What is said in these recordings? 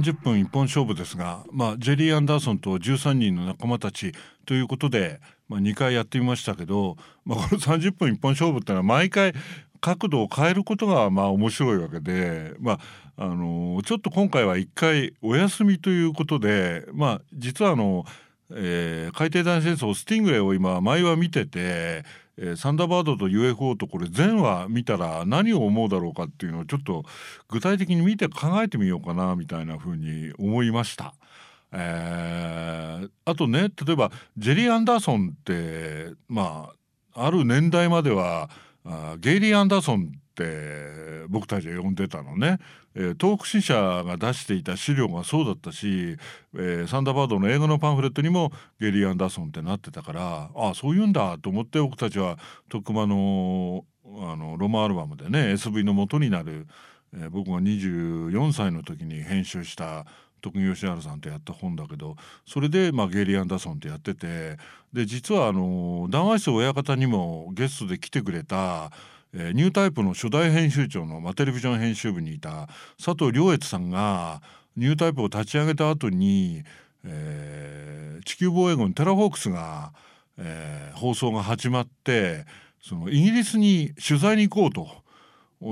30分一本勝負ですが、まあ、ジェリー・アンダーソンと13人の仲間たちということで、まあ、2回やってみましたけど、まあ、この30分一本勝負っていうのは毎回角度を変えることがまあ面白いわけで、まああのちょっと今回は1回お休みということで、まあ、実はあの、えー、海底大戦争スティングレイを今前は見ててえー、サンダーバードと UFO とこれ全話見たら何を思うだろうかっていうのをちょっと具体的に見て考えてみようかなみたいなふうに思いました。えー、あとね例えばジェリー・アンダーソンってまあある年代まではあゲイリー・アンダーソンって僕たちは呼んでたのね、えー、東北新社が出していた資料がそうだったし、えー、サンダーバードの映画のパンフレットにもゲリー・アンダーソンってなってたからああそういうんだと思って僕たちは徳間のあのロマンアルバムでね SV の元になる、えー、僕が24歳の時に編集した徳木吉春さんとやった本だけどそれで、まあ、ゲリー・アンダーソンってやっててで実はあの談話室親方にもゲストで来てくれたえー、ニュータイプの初代編集長の、まあ、テレビジョン編集部にいた佐藤良悦さんがニュータイプを立ち上げた後に、えー、地球防衛軍テラホークスが、えー、放送が始まってそのイギリスに取材に行こうと。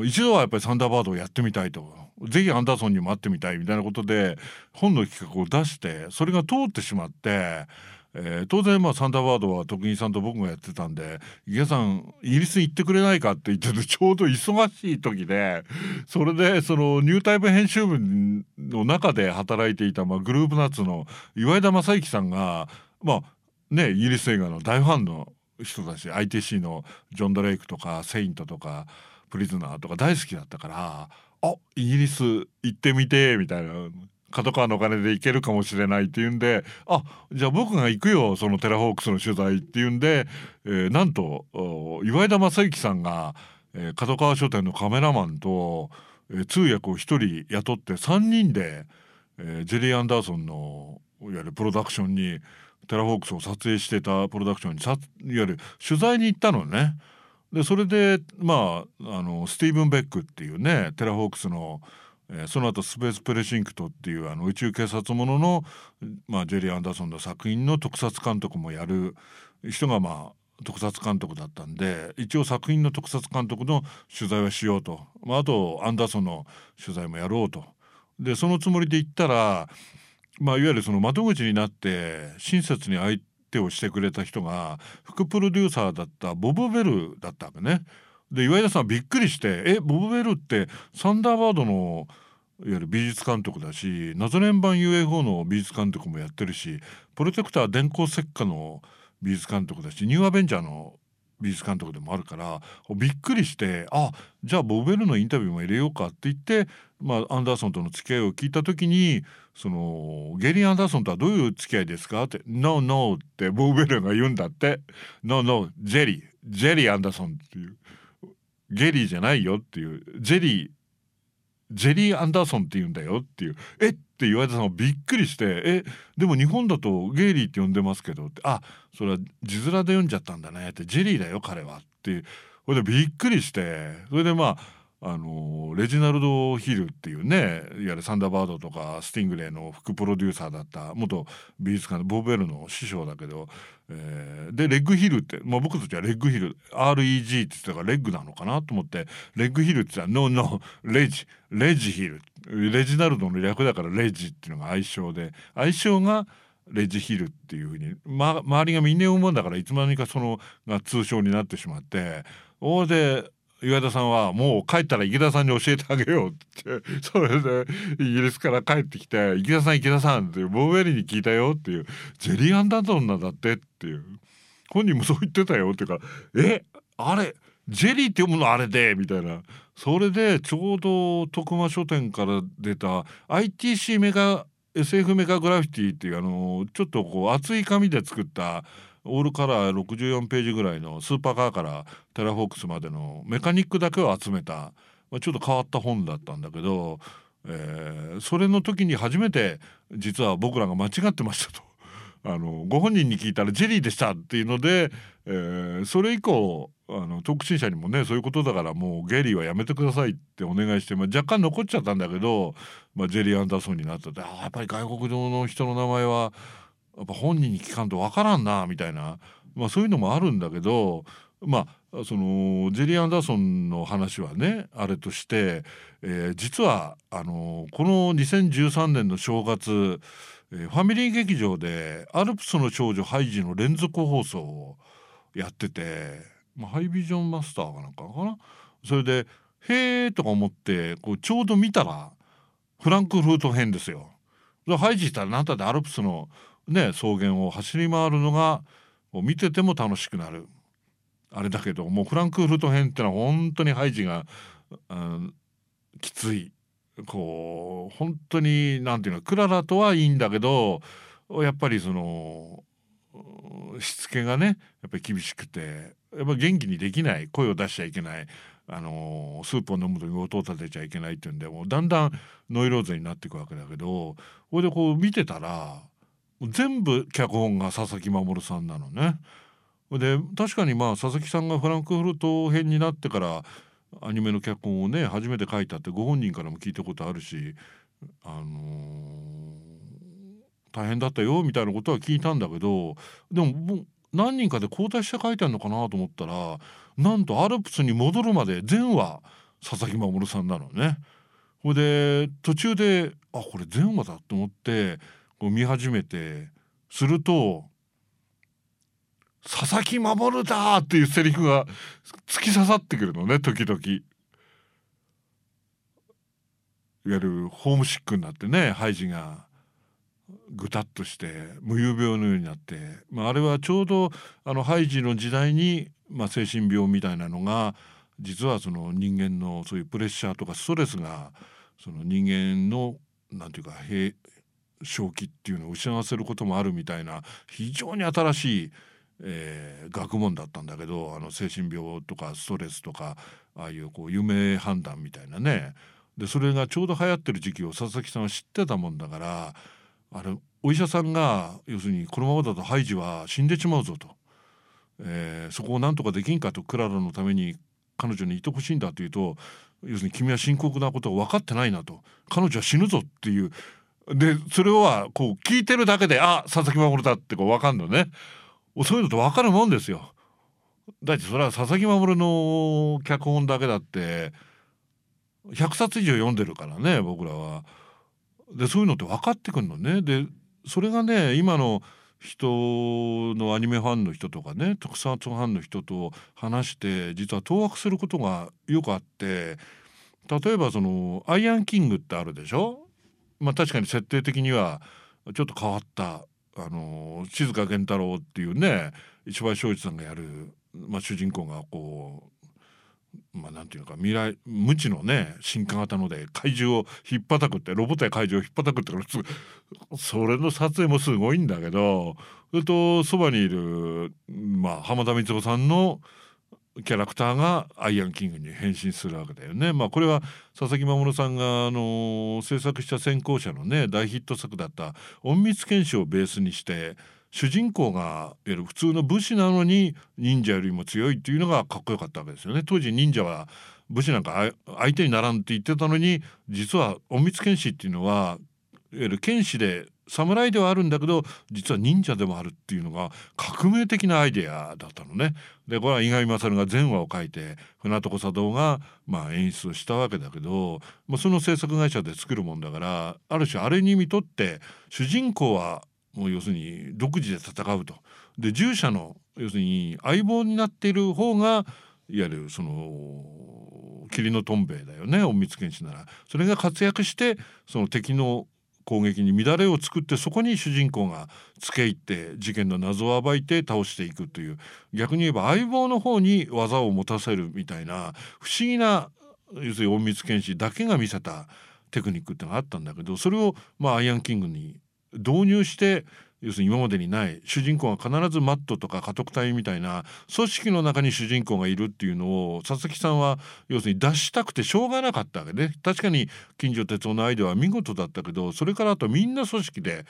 一度はやっぱりサンダーバードをやってみたいと。ぜひアンダーソンにも会ってみたいみたいなことで本の企画を出してそれが通ってしまってえー、当然まあサンダーバードは徳井さんと僕がやってたんで「池さんイギリス行ってくれないか?」って言っててちょうど忙しい時で それでそのニュータイプ編集部の中で働いていた、まあ、グループナッツの岩井田雅行さんがまあねイギリス映画の大ファンの人たち ITC のジョン・ドレイクとか「セイント」とか「プリズナー」とか大好きだったから「あイギリス行ってみて」みたいな角川のお金で行けるかもしれないっていうんであじゃあ僕が行くよそのテラホークスの取材っていうんで、えー、なんと岩井田雅行さんが、えー、角川書店のカメラマンと、えー、通訳を1人雇って3人で、えー、ジェリー・アンダーソンのいわゆるプロダクションにテラホークスを撮影してたプロダクションにさいわゆる取材に行ったのね。でそれでまああのスティーブン・ベッグっていうねテラホークスのえー、その後スペースプレシンクトっていうあの宇宙警察ものの、まあ、ジェリー・アンダーソンの作品の特撮監督もやる人がまあ特撮監督だったんで一応作品の特撮監督の取材はしようと、まあ、あとアンダーソンの取材もやろうとでそのつもりで行ったら、まあ、いわゆるその窓口になって親切に相手をしてくれた人が副プロデューサーだったボブ・ベルだったわけね。で岩井田さんびっくりして「えボブ・ベルってサンダーバードのいわゆる美術監督だし謎連番 UFO の美術監督もやってるしプロテクター電光石火の美術監督だしニューアベンジャーの美術監督でもあるからびっくりしてあじゃあボブ・ベルのインタビューも入れようかって言って、まあ、アンダーソンとの付き合いを聞いた時にそのゲリー・アンダーソンとはどういう付き合いですかって「No, no」ってボブ・ベルが言うんだって「No, no ジェリージェリー・アンダーソン」っていう。ゲリーじゃないよっていう。ジェリージェリー・アンダーソンって言うんだよっていう。え？って岩田さんはびっくりして。え？でも日本だとゲイリーって呼んでますけどって。あそれは字面で読んじゃったんだねって。ジェリーだよ彼は。ってそれでびっくりして。それでまああのレジナルド・ヒルっていうねいわゆるサンダーバードとかスティングレイの副プロデューサーだった元美術館のボブ・ベルの師匠だけど、えー、でレッグヒルって、まあ、僕たちはレッグヒル REG って言ってたからレッグなのかなと思ってレッグヒルって言ったら「ノーノーレジレジヒル」レジナルドの略だからレジっていうのが愛称で愛称がレジヒルっていうふうに、ま、周りがみんな思うんだからいつまにかそのが通称になってしまって大で岩田さんはもう帰ったら池田さんに教えてあげようってそれでイギリスから帰ってきて「池田さん池田さん」ってボーベリーに聞いたよっていう「ジェリー・アンダーソンなんだって」っていう本人もそう言ってたよっていう。か「えあれジェリーって読むのあれで」みたいな。それでちょうど徳間書店から出た ITC メガ SF メガグラフィティっていうあのちょっとこう厚い紙で作ったオールカラー64ページぐらいのスーパーカーからテラホークスまでのメカニックだけを集めた、まあ、ちょっと変わった本だったんだけど、えー、それの時に初めて実は僕らが間違ってましたと。あのご本人に聞いたらジェリーでしたっていうので、えー、それ以降あの特進者にもねそういうことだからもうゲリーはやめてくださいってお願いして、まあ、若干残っちゃったんだけど、まあ、ジェリー・アンダーソンになったってあやっぱり外国の人の名前はっぱ本人に聞かんと分からんなみたいな、まあ、そういうのもあるんだけどまあそのジェリー・アンダーソンの話はねあれとして、えー、実はあのこの2013年の正月、えー、ファミリー劇場で「アルプスの少女ハイジ」の連続放送をやってて、まあ、ハイビジョンマスターかなんかかなそれで「へえ」とか思ってこうちょうど見たらフランクフルト編ですよ。ハイジったらなたってアルプスのね草原を走り回るのが見てても楽しくなる。あれだけどもうフランクフルト編ってのは本当にハイジが、うん、きつい。こう本当になんていうのクララとはいいんだけどやっぱりそのしつけがねやっぱり厳しくてやっぱ元気にできない。声を出しちゃいけない。あのスープを飲む時に音を立てちゃいけないっていうんでもうだんだんノイローゼになっていくわけだけどそれでこう見てたら全部脚本が佐々木守さんなのね。で確かにまあ佐々木さんがフランクフルト編になってからアニメの脚本をね初めて書いたってご本人からも聞いたことあるし、あのー、大変だったよみたいなことは聞いたんだけどでも何人かで交代して書いてあるのかなと思ったらなんとアルプスに戻るまで全話佐々木守さんなのね。ほいで途中であこれ全話だと思ってこう見始めてすると佐々木守だっていうセリフが突き刺さってくるのね時々。いわゆるホームシックになってねハイジがぐたっとして無遊病のようになって、まあ、あれはちょうどあのハイジの時代に、まあ、精神病みたいなのが実はその人間のそういうプレッシャーとかストレスがその人間のなんていうか平正気っていうのを失わせることもあるみたいな非常に新しいえー、学問だったんだけどあの精神病とかストレスとかああいうこう夢判断みたいなね。でそれがちょうど流行ってる時期を佐々木さんは知ってたもんだからあれお医者さんが要するにこのままだとハイジは死んでしまうぞと、えー、そこをなんとかできんかとクララのために彼女にいてほしいんだというと要するに君は深刻なことが分かってないなと。彼女は死ぬぞっていうでそれはこう聞いてるだけであ佐々木守だってこう分かんのね。そういうのって分かるもんですよ。だってそれは佐々木守の脚本だけだって100冊以上読んでるからね僕らは。でそういうのって分かってくるのね。でそれがね今の人のアニメファンの人とかね特撮ファンの人と話して実は当惑することがよくあって例えばその「アイアンキング」ってあるでしょ？まあ確かに設定的にはちょっと変わったあの静源太郎っていうね石橋正一さんがやる、まあ、主人公がこうまあなんていうのか未来無知のね進化型ので怪獣をひっぱたくってロボットや怪獣をひっぱたくってそれの撮影もすごいんだけどそれとそばにいる、まあ、浜田光夫さんのキャラクターがアイアンキングに変身するわけだよね。まあこれは佐々木守さんがあの制作した先行者のね大ヒット作だった「隠密剣士」をベースにして主人公がいる普通の武士なのに忍者よりも強いっていうのがかっこよかったわけですよね。当時忍者は武士なんか相手にならんって言ってたのに実は隠密剣士っていうのはいわゆる剣士で侍ではあるんだけど実は忍者でもあるっていうのが革命的なアイデアだったのね。でこれは伊賀勝が全話を書いて船床茶道がまあ演出をしたわけだけど、まあ、その制作会社で作るもんだからある種あれに見とって主人公はもう要するに独自で戦うと。で従者の要するに相棒になっている方がいわゆるその霧のとんべいだよね隠密剣士ならそれが活躍してその敵の攻撃に乱れを作ってそこに主人公がつけ入って事件の謎を暴いて倒していくという逆に言えば相棒の方に技を持たせるみたいな不思議な要するに隠密剣士だけが見せたテクニックってのがあったんだけどそれをまあアイアンキングに導入して要するに今までにない主人公が必ずマットとか家督隊みたいな組織の中に主人公がいるっていうのを佐々木さんは要するに出したくてしょうがなかったわけね確かに近所哲夫のアイデアは見事だったけどそれからあとみんな組織で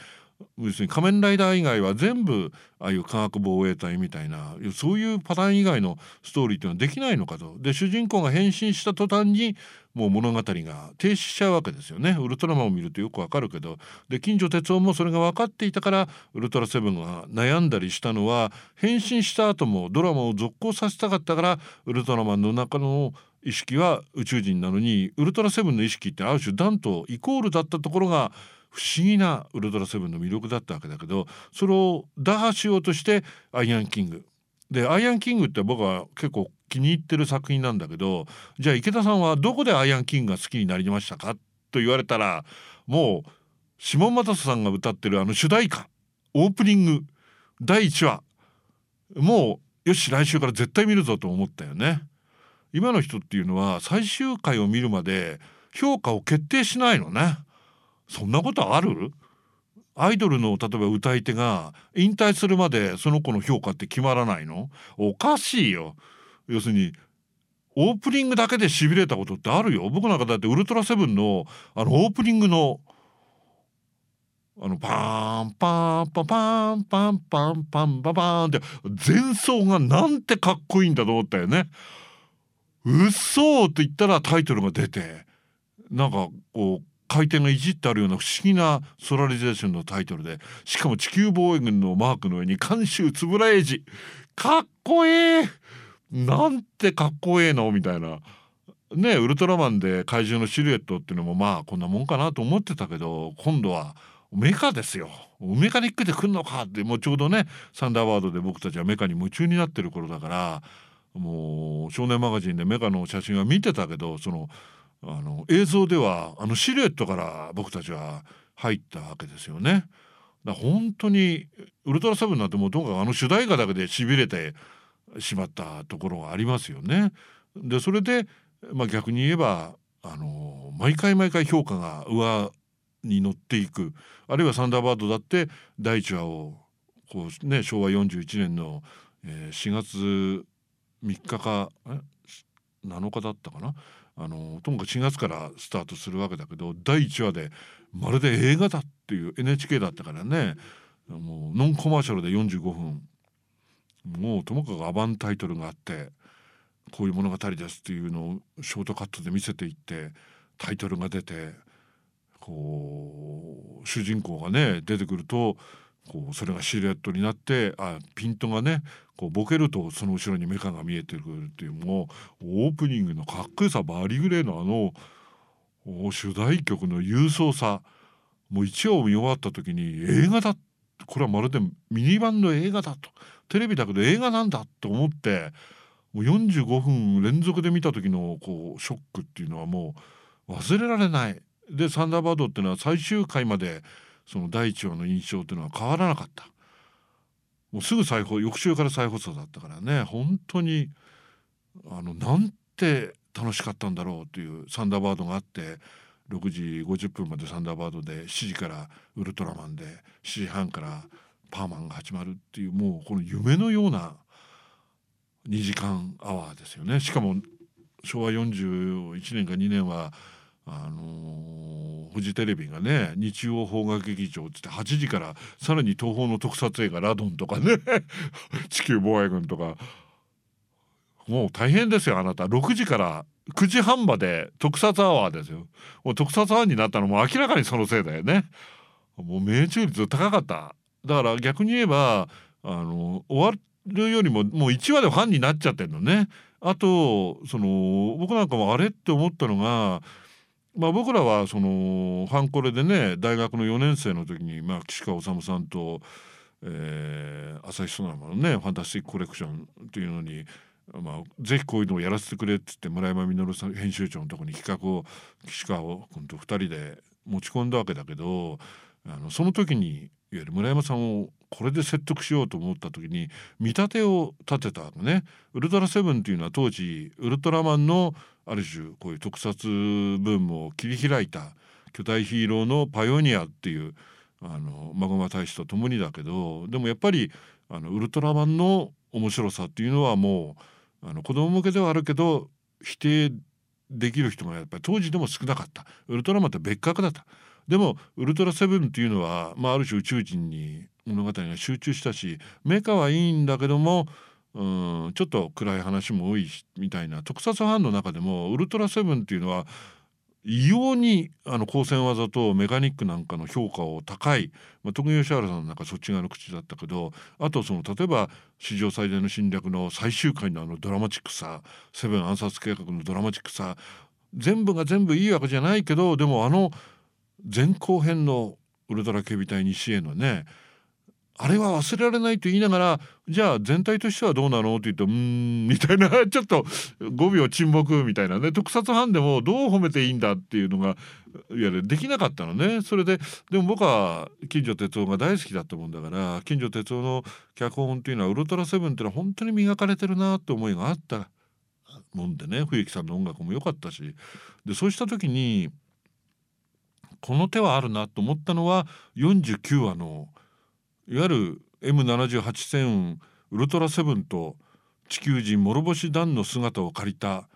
要するに仮面ライダー以外は全部ああいう科学防衛隊みたいなそういうパターン以外のストーリーっていうのはできないのかと。で主人公が変身した途端にもう物語が停止しちゃうわけですよね。ウルトラマンを見るとよくわかるけどで近所哲夫もそれが分かっていたからウルトラセブンが悩んだりしたのは変身した後もドラマを続行させたかったからウルトラマンの中の意識は宇宙人なのにウルトラセブンの意識ってある種ダンとイコールだったところが不思議なウルトラセブンの魅力だったわけだけどそれを打破しようとしてアイアンキングでアイアンキングって僕は結構気に入ってる作品なんだけどじゃあ池田さんはどこでアイアンキングが好きになりましたか？と言われたらもう下又さんが歌ってるあの主題歌オープニング第1話もうよし来週から絶対見るぞと思ったよね。今の人っていうのは最終回を見るまで評価を決定しないのね。そんなことある？アイドルの例えば歌い手が引退するまでその子の評価って決まらないの？おかしいよ。要するにオープニングだけでしびれたことってあるよ。僕なんかだってウルトラセブンのあのオープニングのあのパンパンパンパンパンパンパンパパンって前奏がなんてかっこいいんだと思ったよね。うっそって言ったらタイトルが出てなんかこう回転がいじってあるような不思議なソラリゼーションのタイトルでしかも地球防衛軍のマークの上に監修円谷英二かっこいいなんてかっこええのみたいな。ねウルトラマンで怪獣のシルエットっていうのもまあこんなもんかなと思ってたけど今度はメカですよ。メカニックで来んのかってもうちょうどねサンダーバードで僕たちはメカに夢中になってる頃だからもう少年マガジンでメカの写真は見てたけどそのあの映像ではあのシルエットから僕たちは入ったわけですよね。だ本当にウルトラセブンなんてもうともかあの主題歌だけでしびれてしまったところがありますよね。でそれで、まあ、逆に言えばあの毎回毎回評価が上に乗っていくあるいはサンダーバードだって第1話をこう、ね、昭和41年の、えー、4月3日か7日だったかな？あのともかく4月からスタートするわけだけど第1話でまるで映画だっていう NHK だったからね。もうノンコマーシャルで45分もうともかくアバンタイトルがあってこういう物語ですっていうのをショートカットで見せていってタイトルが出てこう主人公がね出てくるとこうそれがシルエットになってあピントがねこうボケるとその後ろにメカが見えてくるっていうもうオープニングのかっこよさバリグレーのあの主題曲の勇壮さもう1話を見終わった時に映画だこれはまるでミニ版の映画だとテレビだけど映画なんだと思ってもう45分連続で見た時のこうショックっていうのはもう忘れられない。でサンダーバードっていうのは最終回までその第一話の印象っていうのは変わらなかった。もうすぐ再放翌週から再放送だったからね。本当にあのなんて楽しかったんだろうというサンダーバードがあって6時50分までサンダーバードで7時からウルトラマンで7時半からパーマンが始まるっていうもうこの夢のような2時間アワーですよね。しかも昭和41年か2年はあのー、フジテレビがね日曜邦画劇場っつって8時からさらに東宝の特撮映画「ラドン」とかね 地球防衛軍とかもう大変ですよあなた。6時から9時半まで特撮アワーですよ。もう特撮アワーになったのも明らかにそのせいだよね。もう命中率高かった。だから逆に言えばあの終わるよりももう1話でファンになっちゃってるのね。あとその僕なんかもあれって思ったのがまあ、僕らはそのファンコレでね大学の4年生の時に、まあ、岸川治さんと、えー、朝日ソナマのね「ファンタスティック・コレクション」っていうのに、まあ、ぜひこういうのをやらせてくれって言って村山実さん編集長のとこに企画を岸川君と2人で持ち込んだわけだけどあのその時にいわゆる村山さんをこれで説得しようと思った時に見立てを立てたのね。ウルトラセブンっていうのは当時ウルトラマンのある種こういう特撮ブームを切り開いた巨大ヒーローのパイオニアっていうあのマグマ大使と共にだけどでもやっぱりあのウルトラマンの面白さっていうのはもうあの子供向けではあるけど否定できる人がやっぱり当時でも少なかったウルトラマンって別格だったでもウルトラセブンっていうのは、まあ、ある種宇宙人に物語が集中したしメカはいいんだけどもうんちょっと暗い話も多いしみたいな特撮ファンの中でもウルトラセブンっていうのは異様にあの光線技とメカニックなんかの評価を高い、まあ、徳吉原さんなんかそっち側の口だったけどあとその例えば史上最大の侵略の最終回のあのドラマチックさセブン暗殺計画のドラマチックさ全部が全部いいわけじゃないけどでもあの前後編のウルトラ警備隊西へのねあれは忘れられないと言いながらじゃあ全体としてはどうなのって言うとうんみたいなちょっと5秒沈黙みたいなね特撮ファンでもどう褒めていいんだっていうのがいわゆるできなかったのね。それででも僕は金城哲夫が大好きだったもんだから金城哲夫の脚本っていうのはウルトラセブンっていうのは本当に磨かれてるなって思いがあったもんでね冬木さんの音楽も良かったし。でそうした時にこの手はあるなと思ったのは49話の「いわゆる M78 星雲ウルトラセブンと地球人諸星団の姿を借りた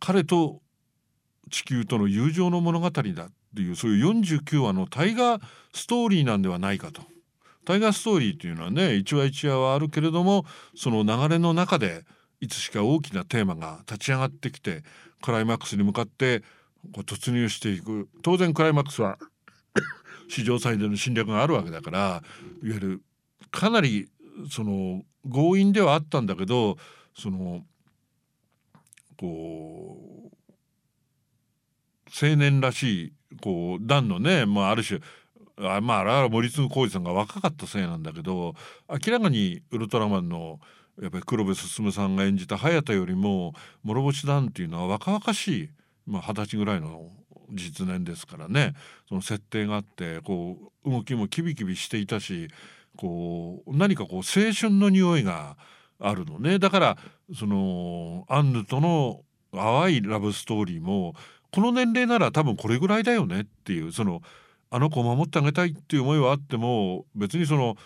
彼と地球との友情の物語だっていうそういう49話の大河ストーリーなんではないかと。大河ストーリーというのはね一話一話はあるけれどもその流れの中でいつしか大きなテーマが立ち上がってきてクライマックスに向かって突入していく。当然クライマックスは 史上最大の侵略があるわけだからいわゆるかなりその強引ではあったんだけどそのこう青年らしいこう段のね、まあ、ある種あまああれは森次浩二さんが若かったせいなんだけど明らかにウルトラマンのやっぱり黒部進さんが演じた早田よりも諸星団っていうのは若々しいまあ、二十歳ぐらいの実年ですからね。その設定があってこう動きもキビキビしていたしこう何かこう青春の匂いがあるのね。だからそのアンヌとの淡いラブストーリーもこの年齢なら多分これぐらいだよねっていうそのあの子を守ってあげたいっていう思いはあっても別にその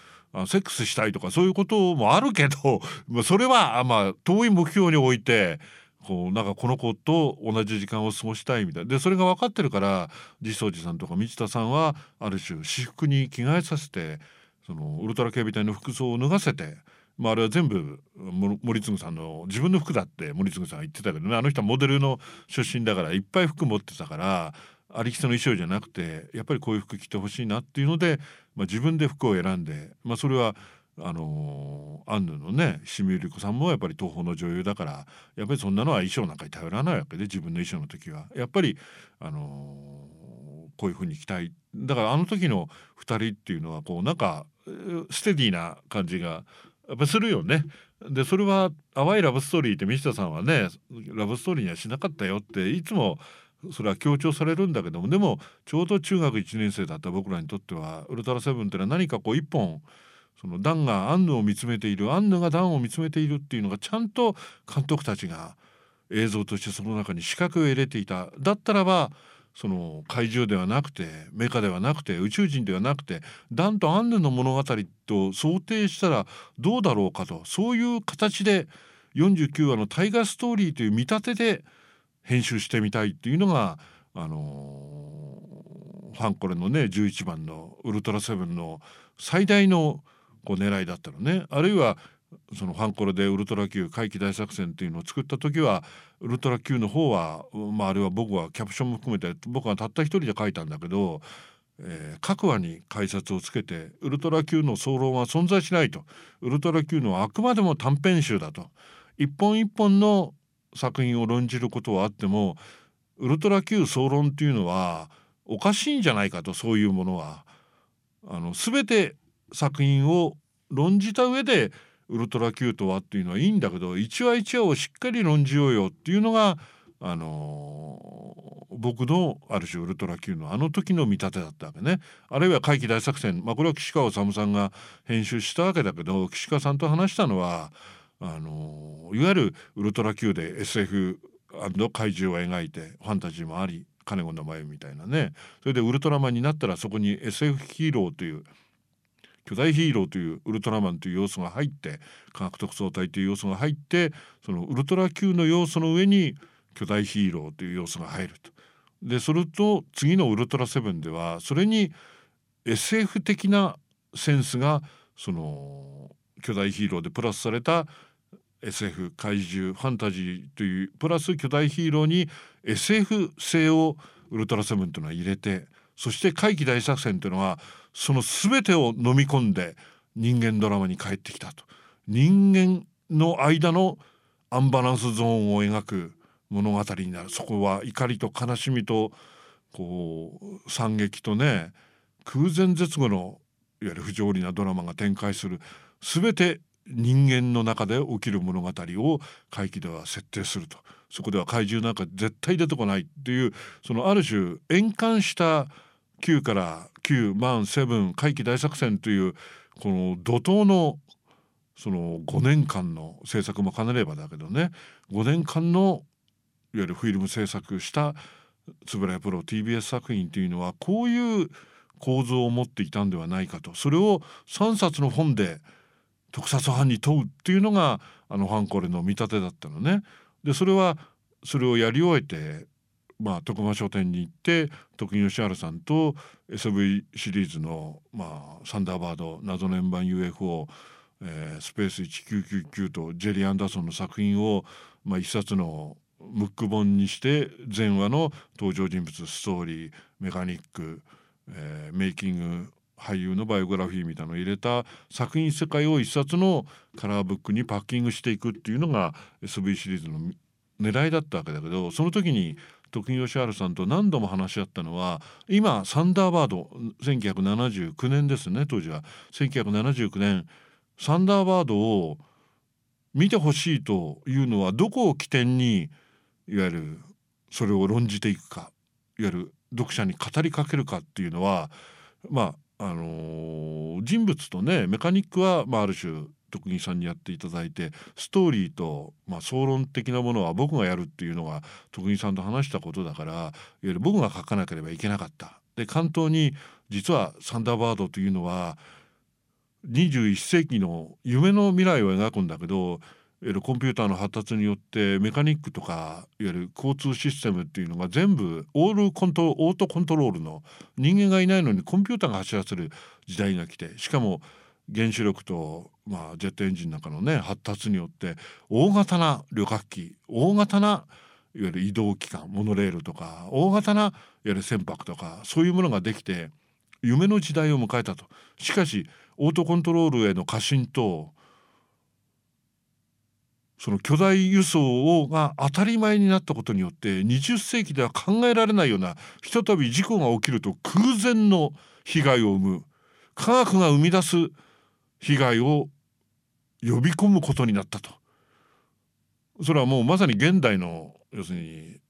セックスしたいとかそういうこともあるけどそれはまあ遠い目標に置いてこうなんかこの子と同じ時間を過ごしたいみたいでそれが分かってるから実相寺さんとか道田さんはある種私服に着替えさせてそのウルトラ警備隊の服装を脱がせて。まあ、あれは全部森次さんの自分の服だって森次さんは言ってたけどねあの人はモデルの出身だからいっぱい服持ってたからありきたの衣装じゃなくてやっぱりこういう服着てほしいなっていうので、まあ、自分で服を選んで、まあ、それはあのアンヌのね清水由里子さんもやっぱり東宝の女優だからやっぱりそんなのは衣装なんかに頼らないわけで自分の衣装の時はやっぱりあのこういうふうに着たいだからあの時の2人っていうのはこうなんかステディな感じがやっぱするよね。でそれは淡いラブストーリーって道田さんはねラブストーリーにはしなかったよっていつもそれは強調されるんだけどもでもちょうど中学1年生だった僕らにとってはウルトラセブンっていうのは何かこう一本そのダンがアンヌを見つめているアンヌがダンを見つめているっていうのがちゃんと監督たちが映像としてその中に視覚を入れていた。だったらばその怪獣ではなくてメカではなくて宇宙人ではなくてダンとアンヌの物語と想定したらどうだろうかとそういう形で49話の大河ストーリーという見立てで編集してみたいっていうのがあのー、ファンコレのね11番のウルトラセブンの最大のこう狙いだったのね。あるいはそのファンコロでウルトラ Q 怪奇大作戦っていうのを作った時はウルトラ Q の方は、まあ、あれは僕はキャプションも含めて僕はたった一人で書いたんだけど、えー、各話に解説をつけてウルトラ Q の総論は存在しないと。ウルトラ Q のはあくまでも短編集だと。一本一本の作品を論じることはあってもウルトラ Q 総論っていうのはおかしいんじゃないかとそういうものは。あの全て作品を論じた上でウルトラ Q とはっていうのはいいんだけど一話一話をしっかり論じようよっていうのがあのー、僕のある種ウルトラ Q のあの時の見立てだったわけね。あるいは怪奇大作戦、まあ、これは岸川治さんが編集したわけだけど岸川さんと話したのはあのー、いわゆるウルトラ Q で SF 怪獣を描いてファンタジーもあり金子の前みたいなね。それでウルトラマンになったらそこに SF ヒーローという巨大ヒーローというウルトラマンという要素が入って科学特捜隊という要素が入ってそのウルトラ級の要素の上に巨大ヒーローという要素が入ると。でそれと次の「ウルトラセブン」ではそれに SF 的なセンスがその巨大ヒーローでプラスされた SF 怪獣ファンタジーというプラス巨大ヒーローに SF 性をウルトラセブンというのは入れてそして怪奇大作戦というのはその全てを飲み込んで人間ドラマに帰ってきたと。人間の間のアンバランスゾーンを描く物語になる。そこは怒りと悲しみとこう惨劇とね空前絶後のいわゆる不条理なドラマが展開する全て人間の中で起きる物語を怪奇では設定すると。そこでは怪獣なんか絶対出てこないっていうそのある種円環した9から9万7怪奇大作戦というこの怒涛のその5年間の制作も兼ねればだけどね5年間のいわゆるフィルム制作した円谷プロ TBS 作品というのはこういう構造を持っていたんではないかとそれを3冊の本で特撮班に問うっていうのがあのファンコレの見立てだったのね。でそれはそれをやり終えて、まあ、徳間書店に行って徳井義治さんと SV シリーズの、まあ、サンダーバード謎の円盤 UFO、えー、スペース1999とジェリー・アンダーソンの作品を、まあ、一冊のムック本にして前話の登場人物ストーリーメカニック、えー、メイキング俳優のバイオグラフィーみたいなのを入れた作品世界を一冊のカラーブックにパッキングしていくっていうのが SV シリーズの狙いだったわけだけどその時に徳井義治さんと何度も話し合ったのは今サンダーバード1979年ですね当時は。1979年サンダーバードを見てほしいというのはどこを起点にいわゆるそれを論じていくかいわゆる読者に語りかけるかっていうのはまああのー、人物とねメカニックは、まあ、ある種徳木さんにやっていただいてストーリーと、まあ、総論的なものは僕がやるっていうのが徳木さんと話したことだからいわゆる僕が書かなければいけなかった。で関東に実はサンダーバードというのは21世紀の夢の未来を描くんだけどいわゆるコンピューターの発達によってメカニックとかいわゆる交通システムっていうのが全部オールコントオートコントロールの人間がいないのにコンピューターが走らせる時代が来てしかも原子力と、まあ、ジェットエンジンなんかのね発達によって大型な旅客機大型ないわゆる移動機関モノレールとか大型ないわゆる船舶とかそういうものができて夢の時代を迎えたと。しかしオートコントロールへの過信とその巨大輸送をが当たり前になったことによって20世紀では考えられないようなひとたび事故が起きると空前の被害を生む科学が生み出す被害を呼び込むことになったとそれはもうまさに現代の要するに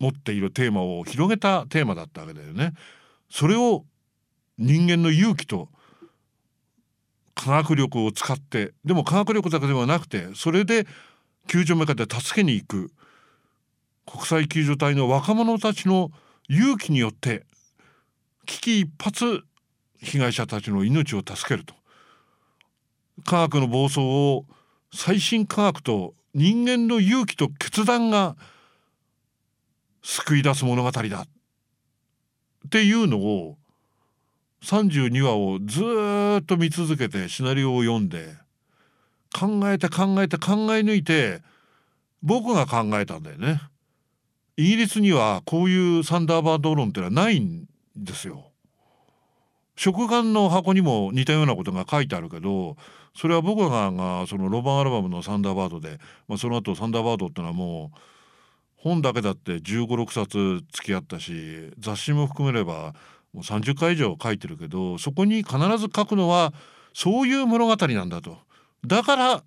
持っているテーマを広げたテーマだったわけだよね。それを人間の勇気と科学力を使ってでも科学力だけではなくてそれで救助メカで助けに行く国際救助隊の若者たちの勇気によって危機一髪被害者たちの命を助けると科学の暴走を最新科学と人間の勇気と決断が救い出す物語だっていうのを32話をずっと見続けてシナリオを読んで考えて考えて考え抜いて僕が考えたんだよね。イギリスにはこういうサンダーバード論ってのはないんですよ。食玩の箱にも似たようなことが書いてあるけどそれは僕ががそのロバンアルバムの「サンダーバードで」まあ、その後サンダーバードってのはもう本だけだって1 5 6冊付き合ったし雑誌も含めればもう30回以上書いてるけどそこに必ず書くのはそういう物語なんだと。だから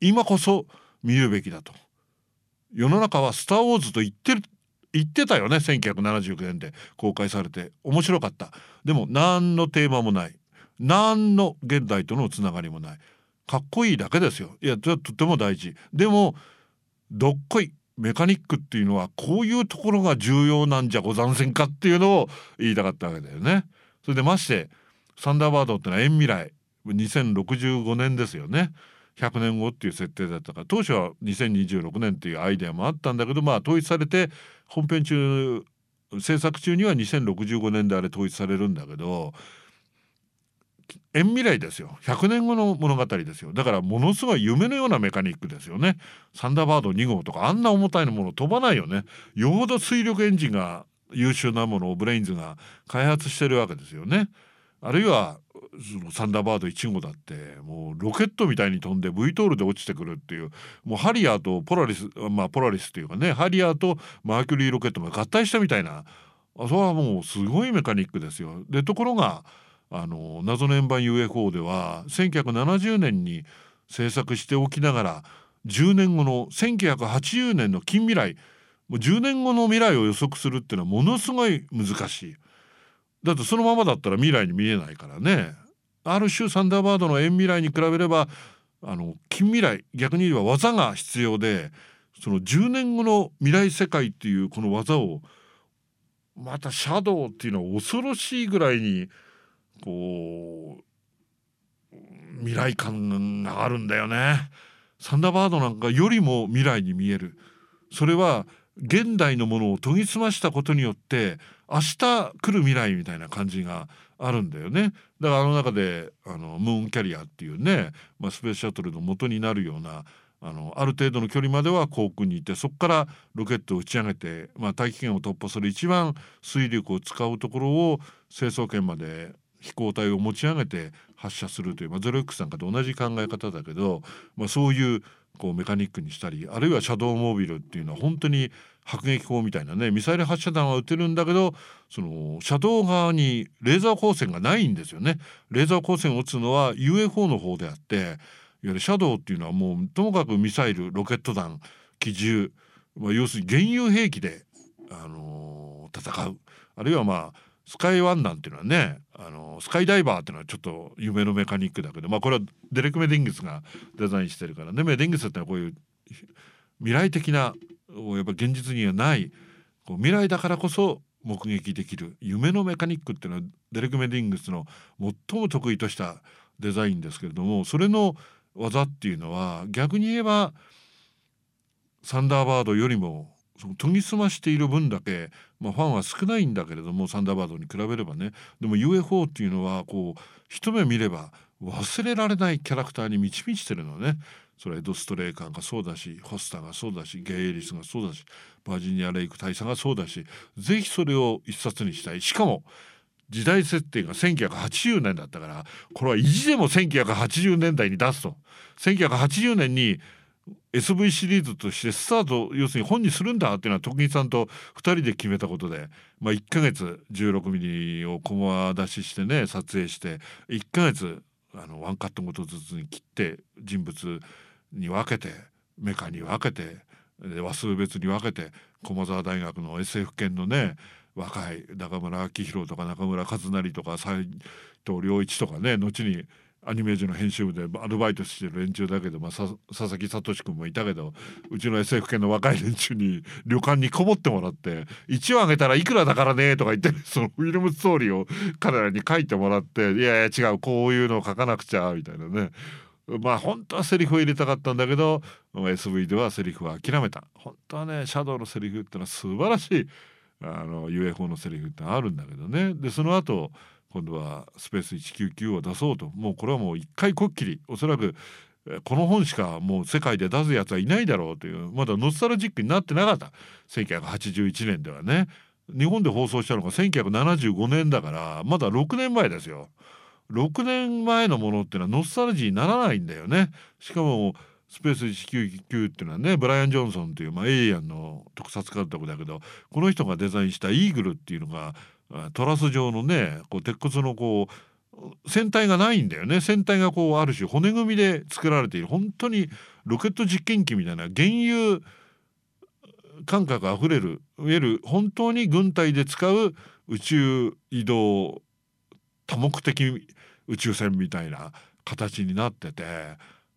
今こそ見るべきだと。世の中は「スター・ウォーズ」と言ってる言ってたよね1979年で公開されて。面白かった。でも何のテーマもない。何の現代とのつながりもない。かっこいいだけですよ。いやそれはとても大事。でもどっこいメカニックっていうのはこういうところが重要なんじゃござんせんかっていうのを言いたかったわけだよね。それでましてサンダーバードってのは遠未来。2065年ですよね。100年後っていう設定だったから。当初は2026年っていうアイデアもあったんだけどまあ統一されて本編中制作中には2065年であれ統一されるんだけど遠未来ですよ。100年後の物語ですよ。だからものすごい夢のようなメカニックですよね。サンダーバード2号とかあんな重たいのもの飛ばないよね。よほど推力エンジンが優秀なものをブレインズが開発してるわけですよね。あるいはそのサンダーバード1号だってもうロケットみたいに飛んで V トールで落ちてくるっていうもうハリアーとポラリスまあポラリスっていうかねハリアーとマーキュリーロケットが合体したみたいなあそれはもうすごいメカニックですよ。でところがあの謎の円盤 UFO では1970年に制作しておきながら10年後の1980年の近未来もう10年後の未来を予測するっていうのはものすごい難しい。だってそのままだったら未来に見えないからね。ある種サンダーバードの遠未来に比べればあの近未来逆に言えば技が必要でその10年後の未来世界っていうこの技をまたシャドウっていうのは恐ろしいぐらいにこう未来感があるんだよね。サンダーバードなんかよりも未来に見える。それは現代のものを研ぎ澄ましたことによって明日来る未来みたいな感じがあるんだよねだからあの中であのムーンキャリアっていうね、まあ、スペースシャトルの元になるようなあのある程度の距離までは航空にいてそこからロケットを打ち上げて、まあ、大気圏を突破する一番水力を使うところを成層圏まで飛行体を持ち上げて発射するという、まあ、ゼロ X なんかと同じ考え方だけど、まあ、そういうこうメカニックにしたりあるいはシャドウモービルっていうのは本当に迫撃砲みたいなねミサイル発射弾は撃てるんだけどその車道側にレーザー光線がないんですよね。レーザー光線を撃つのは UFO の方であっていわゆるシャドウっていうのはもうともかくミサイルロケット弾機銃、まあ、要するに現有兵器で、あのー、戦うあるいはまあスカイワンなんていうのはねあのスカイダイバーっていうのはちょっと夢のメカニックだけどまあこれはデレク・メディングスがデザインしてるからね。メディングスってのはこういう未来的なやっぱ現実にはないこう未来だからこそ目撃できる夢のメカニックっていうのはデレク・メディングスの最も得意としたデザインですけれどもそれの技っていうのは逆に言えばサンダーバードよりもその研ぎ澄ましている分だけ、まあ、ファンは少ないんだけれどもサンダーバードに比べればね。でも UFO っていうのはこう一目見れば忘れられないキャラクターに満ち満ちてるのね。それはエド・ストレーカーがそうだしホスターがそうだしゲイ・エリスがそうだしバージニア・レイク大佐がそうだしぜひそれを一冊にしたい。しかも時代設定が1980年だったからこれは意地でも1980年代に出すと。1980年に SV シリーズとしてスタート要するに本にするんだっていうのは徳木さんと2人で決めたことで、まあ、1ヶ月16ミリをコマ出ししてね撮影して1ヶ月あのワンカットごとずつに切って人物に分けてメカに分けて話数別に分けて駒澤大学の SF 研のね若い中村明宏とか中村和成とか斎藤良一とかね後にアニメージュの編集部でアルバイトしてる連中だけど、まあ、佐々木聡君もいたけどうちの SF 系の若い連中に旅館にこもってもらって1話あげたらいくらだからねとか言って そのフィルムストーリーを彼らに書いてもらっていやいや違うこういうのを書かなくちゃみたいなね。まあ本当はセリフを入れたかったんだけど SV ではセリフは諦めた。本当はねシャドウのセリフってのは素晴らしいあの UFO のセリフってあるんだけどね。でその後今度はスペース199を出そうと。もうこれはもう一回こっきり。おそらくこの本しかもう世界で出すやつはいないだろうという。まだノスタルジックになってなかった。1981年ではね。日本で放送したのが1975年だからまだ6年前ですよ。6年前のものっていうのはノスタルジーにならないんだよね。しかもスペース199っていうのはねブライアン・ジョンソンっていうまあ、エイリアンの特撮監督だけどこの人がデザインしたイーグルっていうのがトラス状のねこう鉄骨のこう船体がないんだよね。船体がこうある種骨組みで作られている。本当にロケット実験機みたいな原油感覚あふれるいわゆる本当に軍隊で使う宇宙移動多目的宇宙船みたいな形になってて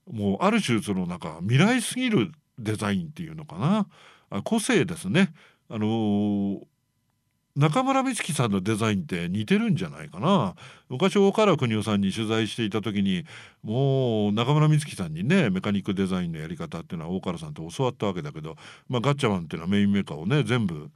もうある種そのなんか未来すぎるデザインっていうのかな。個性ですね。あのー、中村美月さんのデザインって似てるんじゃないかな。昔大原邦夫さんに取材していた時にもう中村美月さんにねメカニックデザインのやり方っていうのは大原さんと教わったわけだけど、まあ、ガッチャマンっていうのはメインメーカーをね全部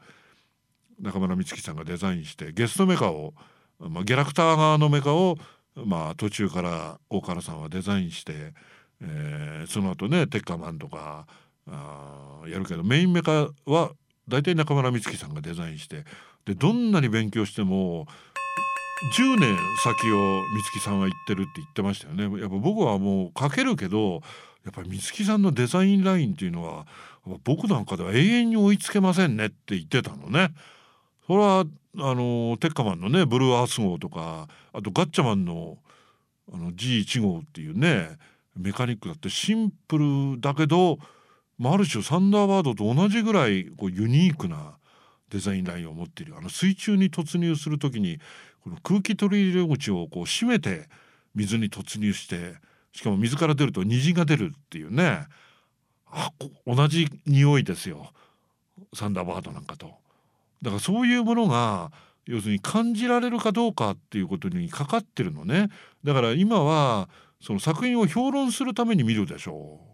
中村美月さんがデザインしてゲストメカを、まあ、ギャラクター側のメカを、まあ、途中から大原さんはデザインして、えー、その後ねテッカマンとかあやるけどメインメカは大体中村美月さんがデザインしてでどんなに勉強しても10年先を美月さんは言ってるって言ってましたよね。やっぱ僕はもう書けるけどやっぱり美月さんのデザインラインっていうのは僕なんかでは永遠に追いつけませんねって言ってたのね。それはあのテッカマンのねブルーアース号とかあとガッチャマンのあの G1 号っていうねメカニックだってシンプルだけど、まあ、ある種サンダーバードと同じぐらいこうユニークなデザインラインを持っているあの水中に突入する時にこの空気取り入れ口をこう閉めて水に突入してしかも水から出ると虹が出るっていうねあ同じ匂いですよサンダーバードなんかと。だからそういうものが要するに感じられるかどうかっていうことにかかってるのね。だから今はその作品を評論するために見るでしょう。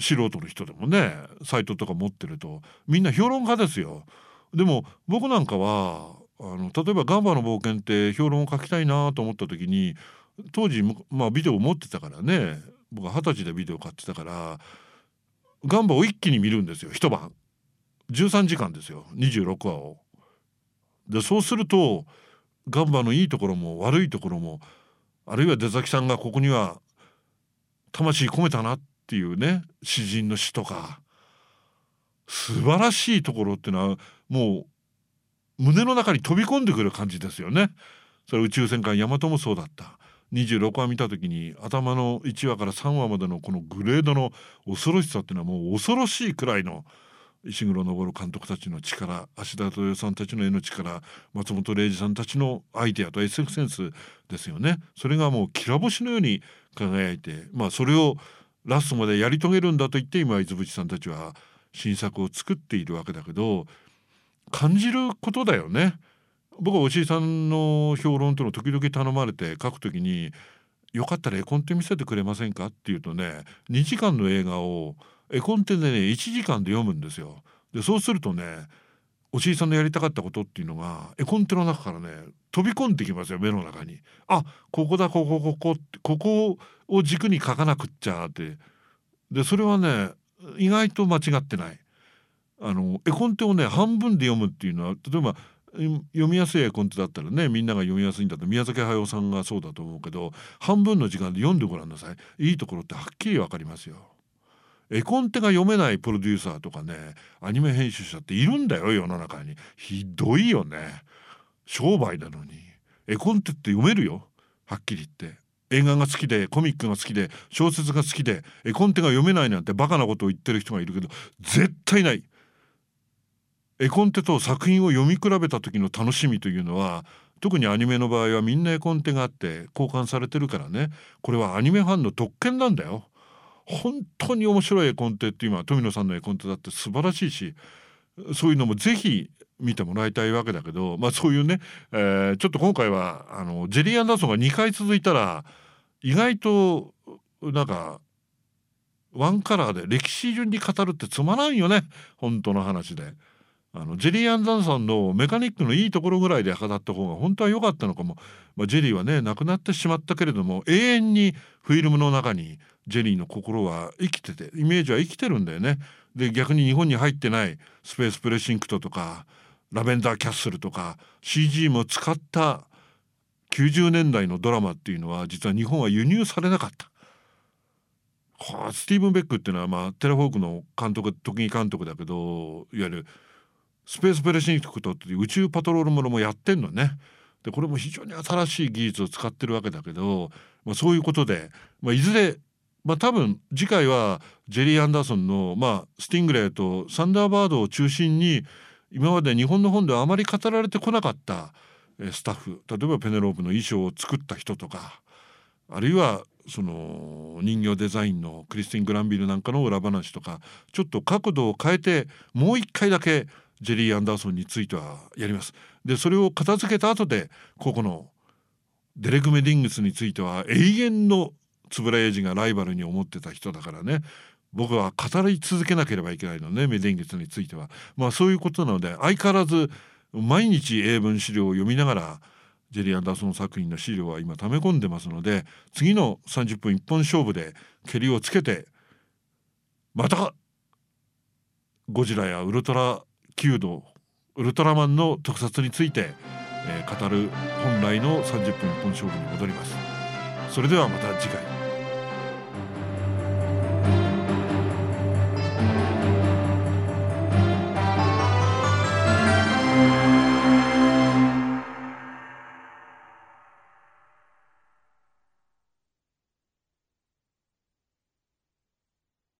素人の人でもねサイトとか持ってるとみんな評論家ですよ。でも僕なんかはあの例えば「ガンバの冒険」って評論を書きたいなと思った時に当時、まあ、ビデオ持ってたからね僕は二十歳でビデオ買ってたからガンバを一気に見るんですよ一晩13時間ですよ26話を。でそうするとガンバのいいところも悪いところもあるいは出崎さんがここには魂込めたなってていうね詩人の詩とか素晴らしいところっていうのはもう胸の中に飛び込んでくる感じですよね。それ宇宙戦艦ヤマトもそうだった。26話見た時に頭の1話から3話までのこのグレードの恐ろしさっていうのはもう恐ろしいくらいの石黒昇監督たちの力芦田豊さんたちの絵の力松本零士さんたちのアイデアと SF センスですよねそれがもうきら星のように輝いてまあそれをラストまでやり遂げるんだと言って今伊豆淵さんたちは新作を作っているわけだけど感じることだよね。僕はおじいさんの評論というのを時々頼まれて書くときに「よかったら絵コンテ見せてくれませんか?」って言うとね2時間の映画を絵コンテでね1時間で読むんですよ。でそうするとねおじいさんのやりたかったことっていうのが絵コンテの中からね飛び込んできますよ目の中に。あここだここここってここを軸に描かなくっちゃってでそれはね意外と間違ってない。あの絵コンテをね半分で読むっていうのは例えば読みやすい絵コンテだったらねみんなが読みやすいんだと宮崎駿さんがそうだと思うけど半分の時間で読んでごらんなさいいいところってはっきり分かりますよ。絵コンテが読めないプロデューサーとかねアニメ編集者っているんだよ世の中に。ひどいよね。商売なのに。絵コンテって読めるよ。はっきり言って。映画が好きでコミックが好きで小説が好きで絵コンテが読めないなんてバカなことを言ってる人がいるけど絶対ない。絵コンテと作品を読み比べた時の楽しみというのは特にアニメの場合はみんな絵コンテがあって交換されてるからね。これはアニメファンの特権なんだよ。本当に面白い絵コンテって今富野さんの絵コンテだって素晴らしいしそういうのもぜひ見てもらいたいわけだけどまあそういうね、えー、ちょっと今回はあのジェリー・アンダーソンが2回続いたら意外となんかワンカラーで歴史順に語るってつまらんよね本当の話で。あのジェリー・アンダーソンのメカニックのいいところぐらいで語った方が本当は良かったのかも、まあ、ジェリーはね亡くなってしまったけれども永遠にフィルムの中にジェリーの心は生きててイメージは生きてるんだよね。で逆に日本に入ってないスペースプレシンクトとかラベンダーキャッスルとか CG も使った90年代のドラマっていうのは実は日本は輸入されなかった。はあ、スティーブン・ベッグっていうのは、まあ、テラホークの監督特技監督だけどいわゆるスペースプレシンクトっていう宇宙パトロールものもやってんのね。でこれも非常に新しい技術を使ってるわけだけど、まあ、そういうことで、まあ、いずれまあ、多分次回はジェリー・アンダーソンの、まあ、スティングレイとサンダーバードを中心に今まで日本の本ではあまり語られてこなかったスタッフ例えばペネロープの衣装を作った人とかあるいはその人形デザインのクリスティン・グランビルなんかの裏話とかちょっと角度を変えてもう一回だけジェリー・アンダーソンについてはやります。でそれを片付けた後でここのデレグ・メディングスについては永遠の円谷英二がライバルに思ってた人だからね僕は語り続けなければいけないのねメディングスについては。まあそういうことなので相変わらず毎日英文資料を読みながらジェリー・アンダーソン作品の資料は今溜め込んでますので次の30分一本勝負で蹴りをつけてまたゴジラやウルトラ9度ウルトラマンの特撮について、えー、語る本来の30分一本勝負に戻ります。それではまた次回。